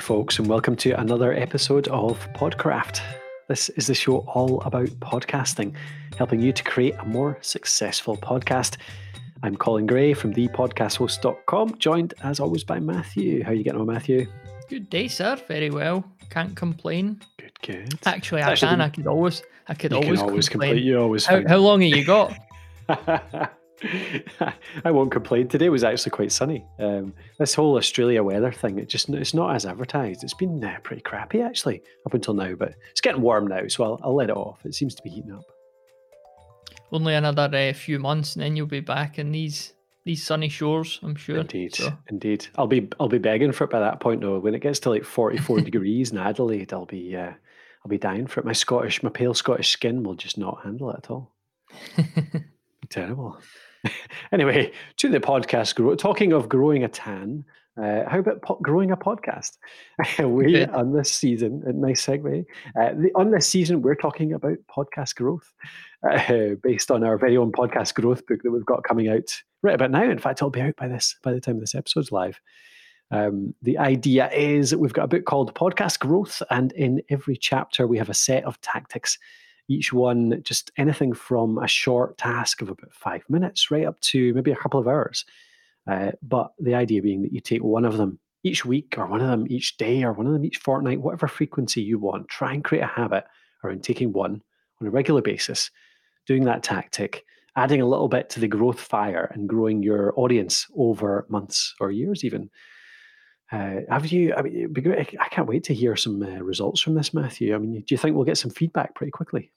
Folks, and welcome to another episode of Podcraft. This is the show all about podcasting, helping you to create a more successful podcast. I'm Colin Gray from thepodcasthost.com, joined as always by Matthew. How are you getting on, Matthew? Good day, sir. Very well. Can't complain. Good, good. Actually, I can. I could always, I could you always, always complain. complain. You always. How, how long have you got? I won't complain. Today was actually quite sunny. Um, this whole Australia weather thing, it just it's not as advertised. It's been uh, pretty crappy actually up until now, but it's getting warm now, so I'll, I'll let it off. It seems to be heating up. Only another uh, few months, and then you'll be back in these these sunny shores. I'm sure. Indeed, so. indeed. I'll be I'll be begging for it by that point though. When it gets to like 44 degrees in Adelaide, I'll be uh, I'll be dying for it. My Scottish, my pale Scottish skin will just not handle it at all. Terrible. anyway, to the podcast. Grow, talking of growing a tan, uh, how about po- growing a podcast? we okay. on this season, a nice segue. Uh, the, on this season, we're talking about podcast growth, uh, based on our very own podcast growth book that we've got coming out right about now. In fact, it'll be out by this by the time this episode's live. Um, the idea is that we've got a book called Podcast Growth, and in every chapter we have a set of tactics each one just anything from a short task of about five minutes right up to maybe a couple of hours. Uh, but the idea being that you take one of them each week, or one of them each day, or one of them each fortnight, whatever frequency you want. Try and create a habit around taking one on a regular basis, doing that tactic, adding a little bit to the growth fire, and growing your audience over months or years, even. Uh, have you? I mean, I can't wait to hear some uh, results from this, Matthew. I mean, do you think we'll get some feedback pretty quickly?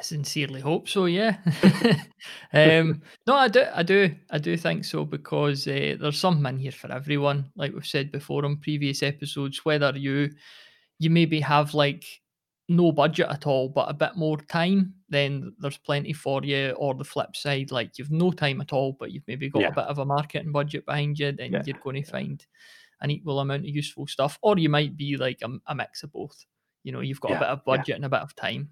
I sincerely hope so. Yeah. um, no, I do. I do. I do think so because uh, there's something in here for everyone. Like we've said before on previous episodes, whether you you maybe have like no budget at all, but a bit more time, then there's plenty for you. Or the flip side, like you've no time at all, but you've maybe got yeah. a bit of a marketing budget behind you, then yeah. you're going to find an equal amount of useful stuff. Or you might be like a, a mix of both. You know, you've got yeah. a bit of budget and a bit of time.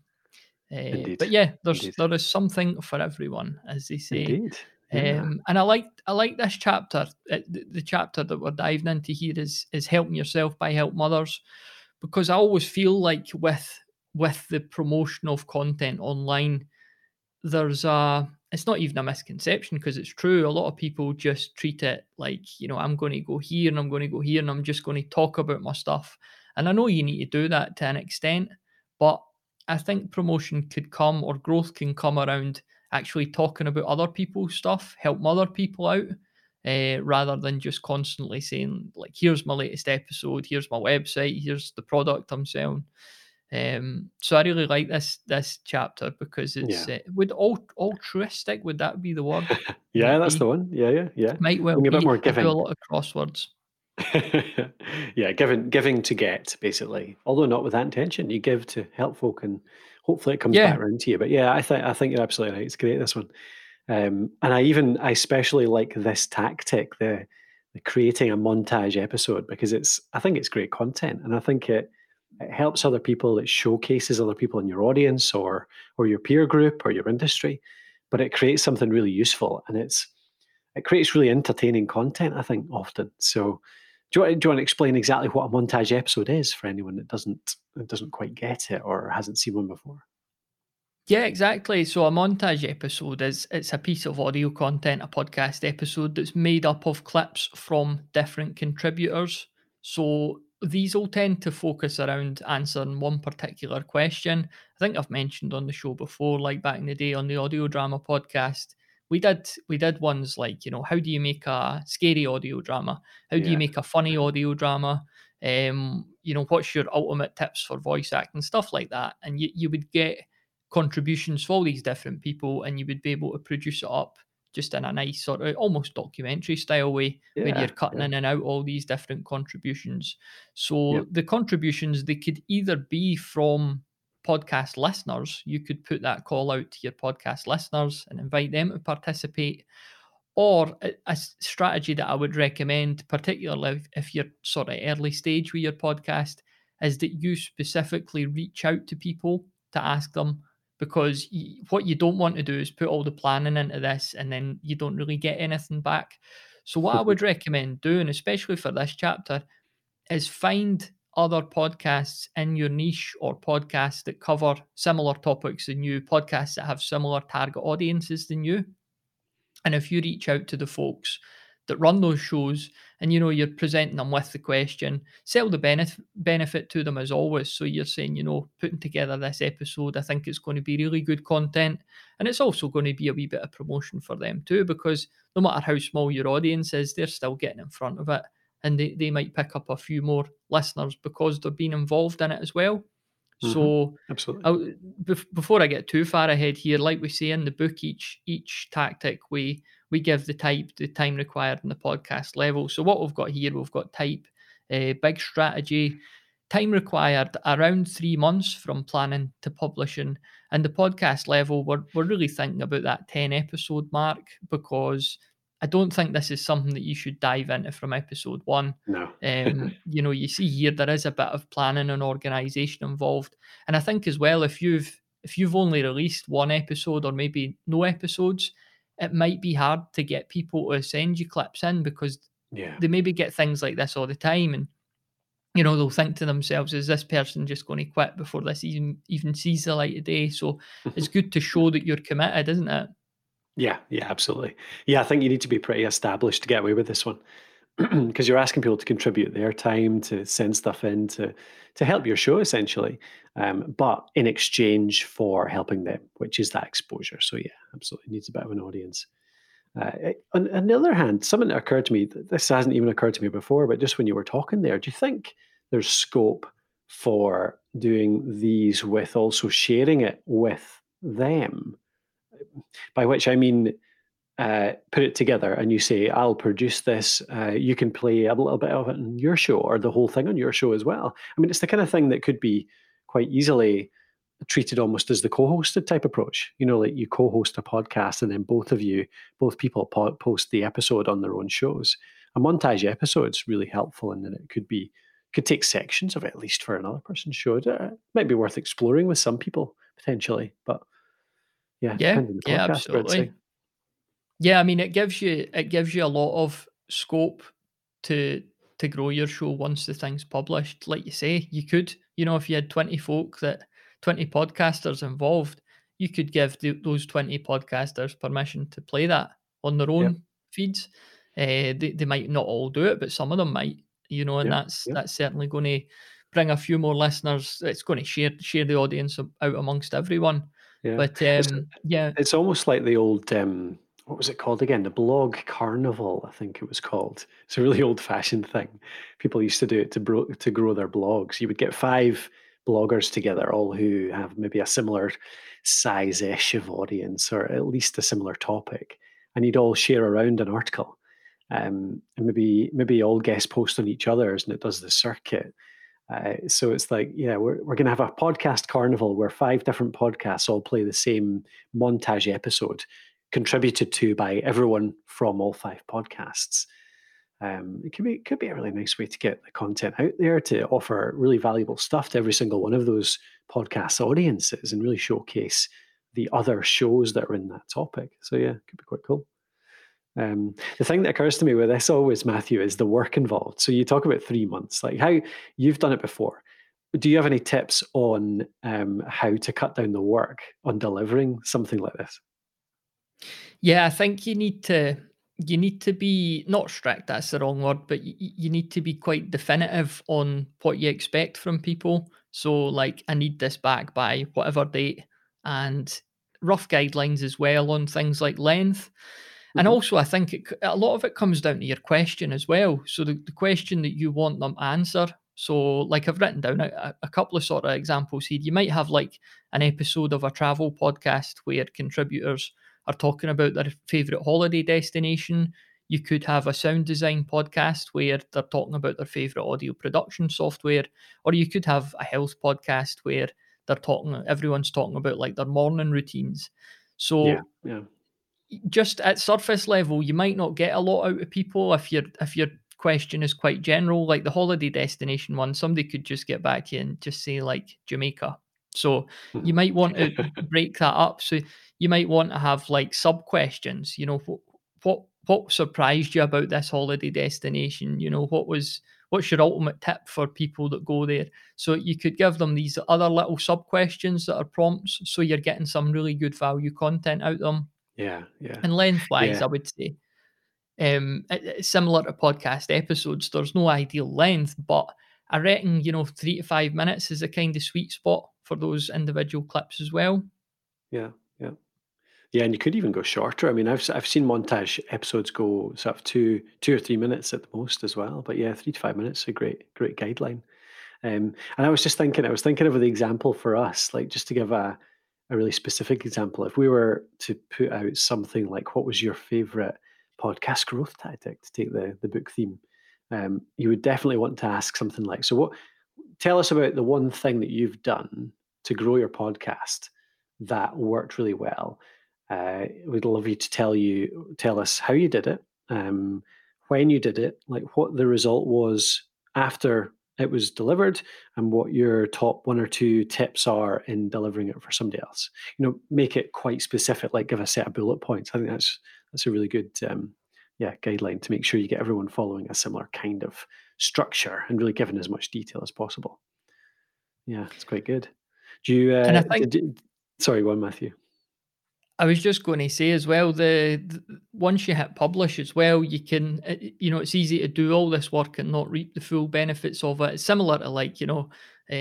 Uh, but yeah, there's Indeed. there is something for everyone, as they say. Indeed. Yeah. Um, and I like I like this chapter. Uh, the, the, chapter that we're diving into here is is helping yourself by helping others, because I always feel like with with the promotion of content online, there's a it's not even a misconception because it's true. A lot of people just treat it like you know I'm going to go here and I'm going to go here and I'm just going to talk about my stuff. And I know you need to do that to an extent, but I think promotion could come or growth can come around actually talking about other people's stuff, help other people out, uh, rather than just constantly saying like, "Here's my latest episode. Here's my website. Here's the product I'm selling." Um, so I really like this this chapter because it's yeah. uh, would alt- altruistic. Would that be the word? yeah, Might that's be. the one. Yeah, yeah, yeah. Might well be a bit more giving. Do a lot of crosswords. yeah, giving giving to get basically. Although not with that intention, you give to help folk, and hopefully it comes Yeah. back around to you. But yeah, I think I think you're absolutely right. It's great this one, um, and I even I especially like this tactic, the, the creating a montage episode because it's I think it's great content, and I think it it helps other people. It showcases other people in your audience or or your peer group or your industry, but it creates something really useful, and it's it creates really entertaining content. I think often so do you, want, do you want to explain exactly what a montage episode is for anyone that doesn't that doesn't quite get it or hasn't seen one before? Yeah, exactly. So a montage episode is it's a piece of audio content, a podcast episode that's made up of clips from different contributors. So these all tend to focus around answering one particular question. I think I've mentioned on the show before, like back in the day on the audio drama podcast, we did we did ones like you know how do you make a scary audio drama? How do you make a funny audio drama? Um you know what's your ultimate tips for voice acting? Stuff like that. And you, you would get contributions from all these different people and you would be able to produce it up just in a nice sort of almost documentary style way yeah, where you're cutting yeah. in and out all these different contributions. So Yep. the contributions they could either be from podcast listeners, you could put that call out to your podcast listeners and invite them to participate. Or a, a strategy that I would recommend, particularly if, you're sort of early stage with your podcast, is that you specifically reach out to people to ask them because what you don't want to do is put all the planning into this and then you don't really get anything back. So, what I would recommend doing, especially for this chapter, is find other podcasts in your niche or podcasts that cover similar topics than you, podcasts that have similar target audiences than you. And if you reach out to the folks that run those shows and you know you're presenting them with the question sell the benefit benefit to them as always. So you're saying you know putting together this episode i think it's going to be really good content. And it's also going to be a wee bit of promotion for them too because no matter how small your audience is they're still getting in front of it and they, they might pick up a few more listeners because they're being involved in it as well. Mm-hmm. So absolutely, before I get too far ahead here, like we say in the book, each each tactic we we give the type the time required in the podcast level. So what we've got here, we've got type, uh, big strategy, time required around three months from planning to publishing, and the podcast level, we're we're really thinking about that ten episode mark because I don't think this is something that you should dive into from episode one. No. um, you know, you see here there is a bit of planning and organization involved. And I think as well, if you've if you've only released one episode or maybe no episodes, it might be hard to get people to send you clips in because yeah. they maybe get things like this all the time and you know they'll think to themselves is this person just going to quit before this even even sees the light of day so it's good to show that you're committed isn't it yeah, yeah, absolutely. Yeah, I think you need to be pretty established to get away with this one because you're asking people to contribute their time to send stuff in to to help your show essentially, um, but in exchange for helping them, which is that exposure. So yeah, absolutely needs a bit of an audience. Uh, on, on, the other hand, something that occurred to me, this hasn't even occurred to me before, but just when you were talking there, do you think there's scope for doing these with also sharing it with them? By which I mean uh, put it together and you say, I'll produce this. Uh, you can play a little bit of it on your show or the whole thing on your show as well. I mean, it's the kind of thing that could be quite easily treated almost as the co-hosted type approach. You know, like you co-host a podcast and then both of you, both people po- post the episode on their own shows. A montage episode is really helpful and then it could be could take sections of it at least for another person's show. It uh, might be worth exploring with some people potentially, but yeah, yeah, yeah, absolutely. Yeah, I mean, it gives you it gives you a lot of scope to to grow your show once the thing's published. Like you say, you could, you know, if you had twenty folk that twenty podcasters involved, you could give the, those twenty podcasters permission to play that on their own feeds. Uh, they they might not all do it, but some of them might, you know, and that's that's certainly going to bring a few more listeners. It's going to share share the audience out amongst everyone. Yeah. But um, it's, yeah, it's almost like the old um, what was it called again? The blog carnival, I think it was called. It's a really old-fashioned thing. People used to do it to bro- to grow their blogs. You would get five bloggers together, all who have maybe a similar size-ish of audience or at least a similar topic, and you'd all share around an article. Um, and maybe maybe all guest post on each other's, and it does the circuit. Uh, so it's like, yeah, we're, we're going to have a podcast carnival where five different podcasts all play the same montage episode, contributed to by everyone from all five podcasts. Um, it could be it could be a really nice way to get the content out there to offer really valuable stuff to every single one of those podcast audiences and really showcase the other shows that are in that topic. So yeah, it could be quite cool. Um, the thing that occurs to me with this always, Matthew, is the work involved. So you talk about three months, like how you've done it before. Do you have any tips on um, how to cut down the work on delivering something like this? Yeah, I think you need to you need to be not strict. That's the wrong word, but you, you need to be quite definitive on what you expect from people. So, like, I need this back by whatever date, and rough guidelines as well on things like length. And mm-hmm. also, I think it, a lot of it comes down to your question as well. So the, the question that you want them answer. So, like I've written down a, a couple of sort of examples here. You might have like an episode of a travel podcast where contributors are talking about their favorite holiday destination. You could have a sound design podcast where they're talking about their favorite audio production software, or you could have a health podcast where they're talking. Everyone's talking about like their morning routines. So yeah, yeah just at surface level, you might not get a lot out of people if your if your question is quite general, like the holiday destination one. Somebody could just get back to you and just say like Jamaica. So you might want to break that up. So you might want to have like sub questions. You know what what what surprised you about this holiday destination? You know what was what's your ultimate tip for people that go there? So you could give them these other little sub questions that are prompts, so you're getting some really good value content out of them. Yeah, yeah. And lengthwise, yeah. I would say, um, similar to podcast episodes, there's no ideal length, but I reckon you know three to five minutes is a kind of sweet spot for those individual clips as well. Yeah, yeah. Yeah, and you could even go shorter. I mean, I've I've seen montage episodes go sort of two two or three minutes at the most as well. But yeah, three to five minutes is a great great guideline. Um, and I was just thinking, I was thinking of the example for us, like just to give a a really specific example. If we were to put out something like, what was your favorite podcast growth tactic to take the the book theme? Um, you would definitely want to ask something like, so what? Tell us about the one thing that you've done to grow your podcast that worked really well uh, we'd love you to tell you tell us how you did it, um, when you did it, like what the result was after it was delivered, and what your top one or two tips are in delivering it for somebody else. You know, make it quite specific. Like give a set of bullet points. I think that's that's a really good um, yeah guideline to make sure you get everyone following a similar kind of structure and really giving as much detail as possible. Yeah, it's quite good. Do you? Uh, think, did, sorry, one Matthew. I was just going to say as well, the, the, once you hit publish as well, you can, uh, you know, it's easy to do all this work and not reap the full benefits of it. It's similar to like, you know, uh,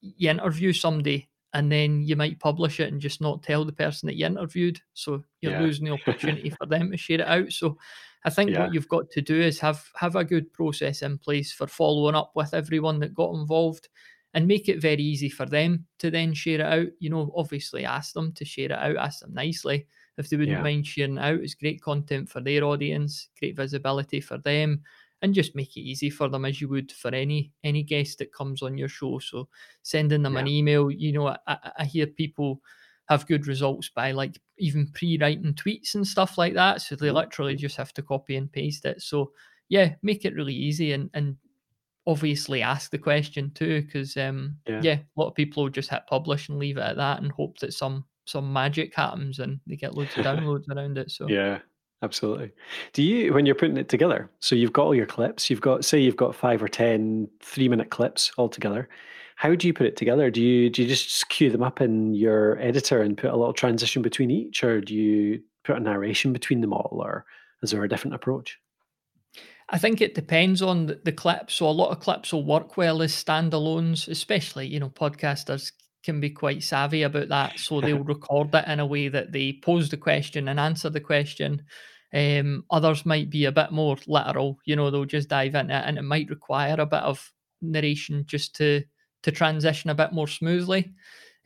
you interview somebody and then you might publish it and just not tell the person that you interviewed. So you're yeah. losing the opportunity for them to share it out. So I think yeah. what you've got to do is have have a good process in place for following up with everyone that got involved and make it very easy for them to then share it out. You know, obviously ask them to share it out, ask them nicely if they wouldn't yeah. mind sharing out. It's great content for their audience, great visibility for them, and just make it easy for them as you would for any any guest that comes on your show. So sending them yeah. an email, you know, I, I hear people have good results by like even pre-writing tweets and stuff like that. So they mm-hmm. literally just have to copy and paste it. So yeah, make it really easy and and obviously ask the question too, because um, yeah. yeah. a lot of people will just hit publish and leave it at that and hope that some some magic happens and they get loads of downloads around it. So yeah, absolutely. Do you when you're putting it together? So you've got all your clips. You've got say you've got five or ten three minute clips all together. How do you put it together? Do you do you just queue them up in your editor and put a little transition between each, or do you put a narration between them all, or is there a different approach? I think it depends on the, the clip. So a lot of clips will work well as standalones, especially, you know, podcasters can be quite savvy about that. So they'll record it in a way that they pose the question and answer the question. Um, others might be a bit more literal, you know, they'll just dive into it and it might require a bit of narration just to to transition a bit more smoothly.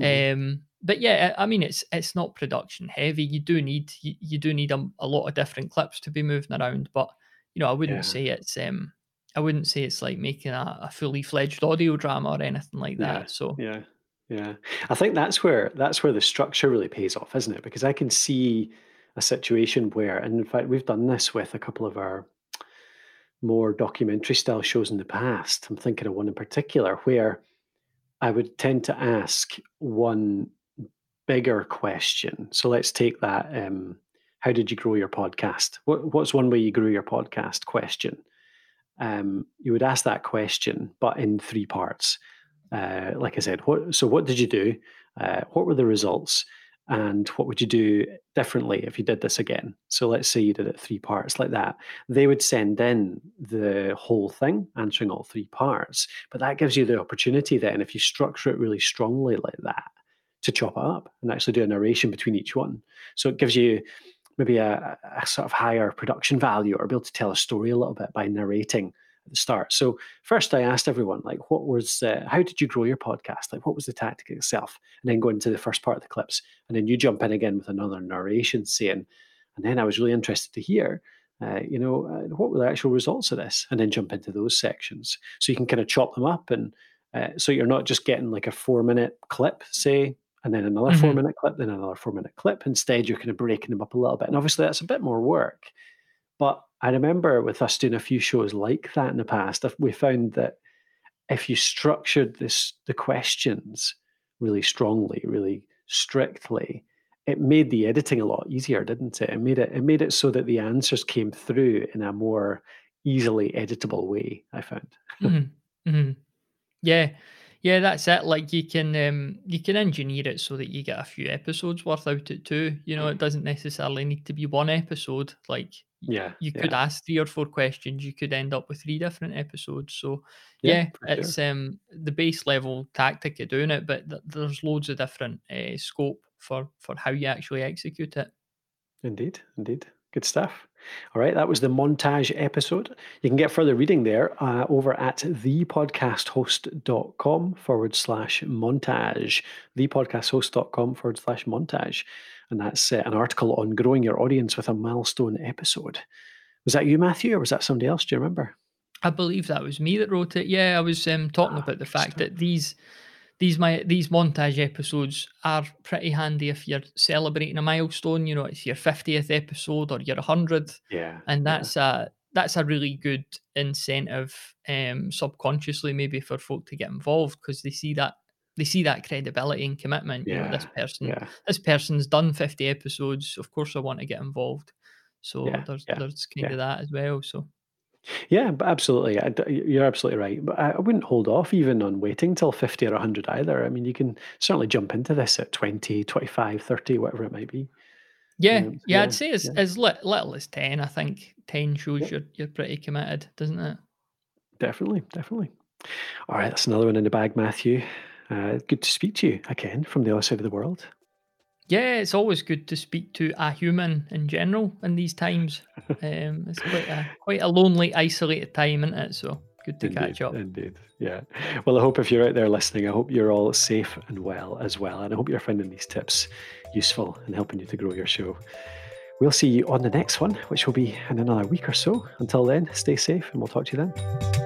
Mm-hmm. Um, but yeah, I mean, it's it's not production heavy. You do need you, you do need a, a lot of different clips to be moving around, but you know, I wouldn't yeah. say it's um I wouldn't say it's like making a, a fully fledged audio drama or anything like that. Yeah. So yeah, yeah, I think that's where that's where the structure really pays off, isn't it? Because I can see a situation where, and in fact, we've done this with a couple of our more documentary style shows in the past. I'm thinking of one in particular where I would tend to ask one bigger question. So let's take that um, how did you grow your podcast? What, what's one way you grew your podcast question? Um, you would ask that question, but in three parts. Uh, like I said, what, so what did you do? Uh, what were the results? And what would you do differently if you did this again? So let's say you did it three parts like that. They would send in the whole thing, answering all three parts. But that gives you the opportunity then, if you structure it really strongly like that, to chop it up and actually do a narration between each one. So it gives you maybe a, a, sort of higher production value or be able to tell a story a little bit by narrating at the start. So first, I asked everyone like, what was, uh, how did you grow your podcast? Like, what was the tactic itself? And then go into the first part of the clips, and then you jump in again with another narration saying, and then I was really interested to hear. Uh, you know, uh, what were the actual results of this? And then jump into those sections. So you can kind of chop them up. And uh, so you're not just getting like a four minute clip, say, and then another mm-hmm. four minute clip, then another four minute clip. Instead, you're kind of breaking them up a little bit. And obviously, that's a bit more work. But I remember with us doing a few shows like that in the past, we found that if you structured this the questions really strongly, really strictly, it made the editing a lot easier, didn't it? It made it it made it so that the answers came through in a more easily editable way. I found. mm-hmm. Mm-hmm. Yeah, yeah, that's it. Like you can um, you can engineer it so that you get a few episodes worth out of it too. You know, it doesn't necessarily need to be one episode. Like yeah, you could yeah. ask three or four questions. You could end up with three different episodes. So yeah, yeah it's sure. um the base level tactic of doing it, but th- there's loads of different uh, scope for for how you actually execute it. Indeed, indeed. Good stuff. All right, that was the montage episode. You can get further reading there uh, over at thepodcasthost.com forward slash montage. Thepodcasthost.com forward slash montage. And that's uh, an article on growing your audience with a milestone episode. Was that you, Matthew, or was that somebody else? Do you remember? I believe that was me that wrote it. Yeah, I was um, talking ah, about the fact that these these my these montage episodes are pretty handy if you're celebrating a milestone. You know, it's your fiftieth episode or your hundredth. Yeah, and that's yeah. a that's a really good incentive, um, subconsciously maybe for folk to get involved because they see that they see that credibility and commitment. Yeah, you know, this person, yeah. this person's done fifty episodes. Of course, I want to get involved. So yeah, there's there's kind of that as well. So yeah, but absolutely. You're absolutely right. But I wouldn't hold off even on waiting till 50 or 100 either. I mean, you can certainly jump into this at 20, 25, 30, whatever it might be. Yeah, um, yeah, yeah, I'd say as, yeah. as little as 10. I think 10 shows yeah. you're, you're pretty committed, doesn't it? Definitely, definitely. All right, that's another one in the bag, Matthew. Uh, good to speak to you again from the other side of the world. Yeah, it's always good to speak to a human in general in these times. Um, it's quite a quite a lonely, isolated time, isn't it? So good to indeed, catch up. Indeed, yeah. Well, I hope if you're out there listening, I hope you're all safe and well as well, and I hope you're finding these tips useful and helping you to grow your show. We'll see you on the next one, which will be in another week or so. Until then, stay safe, and we'll talk to you then.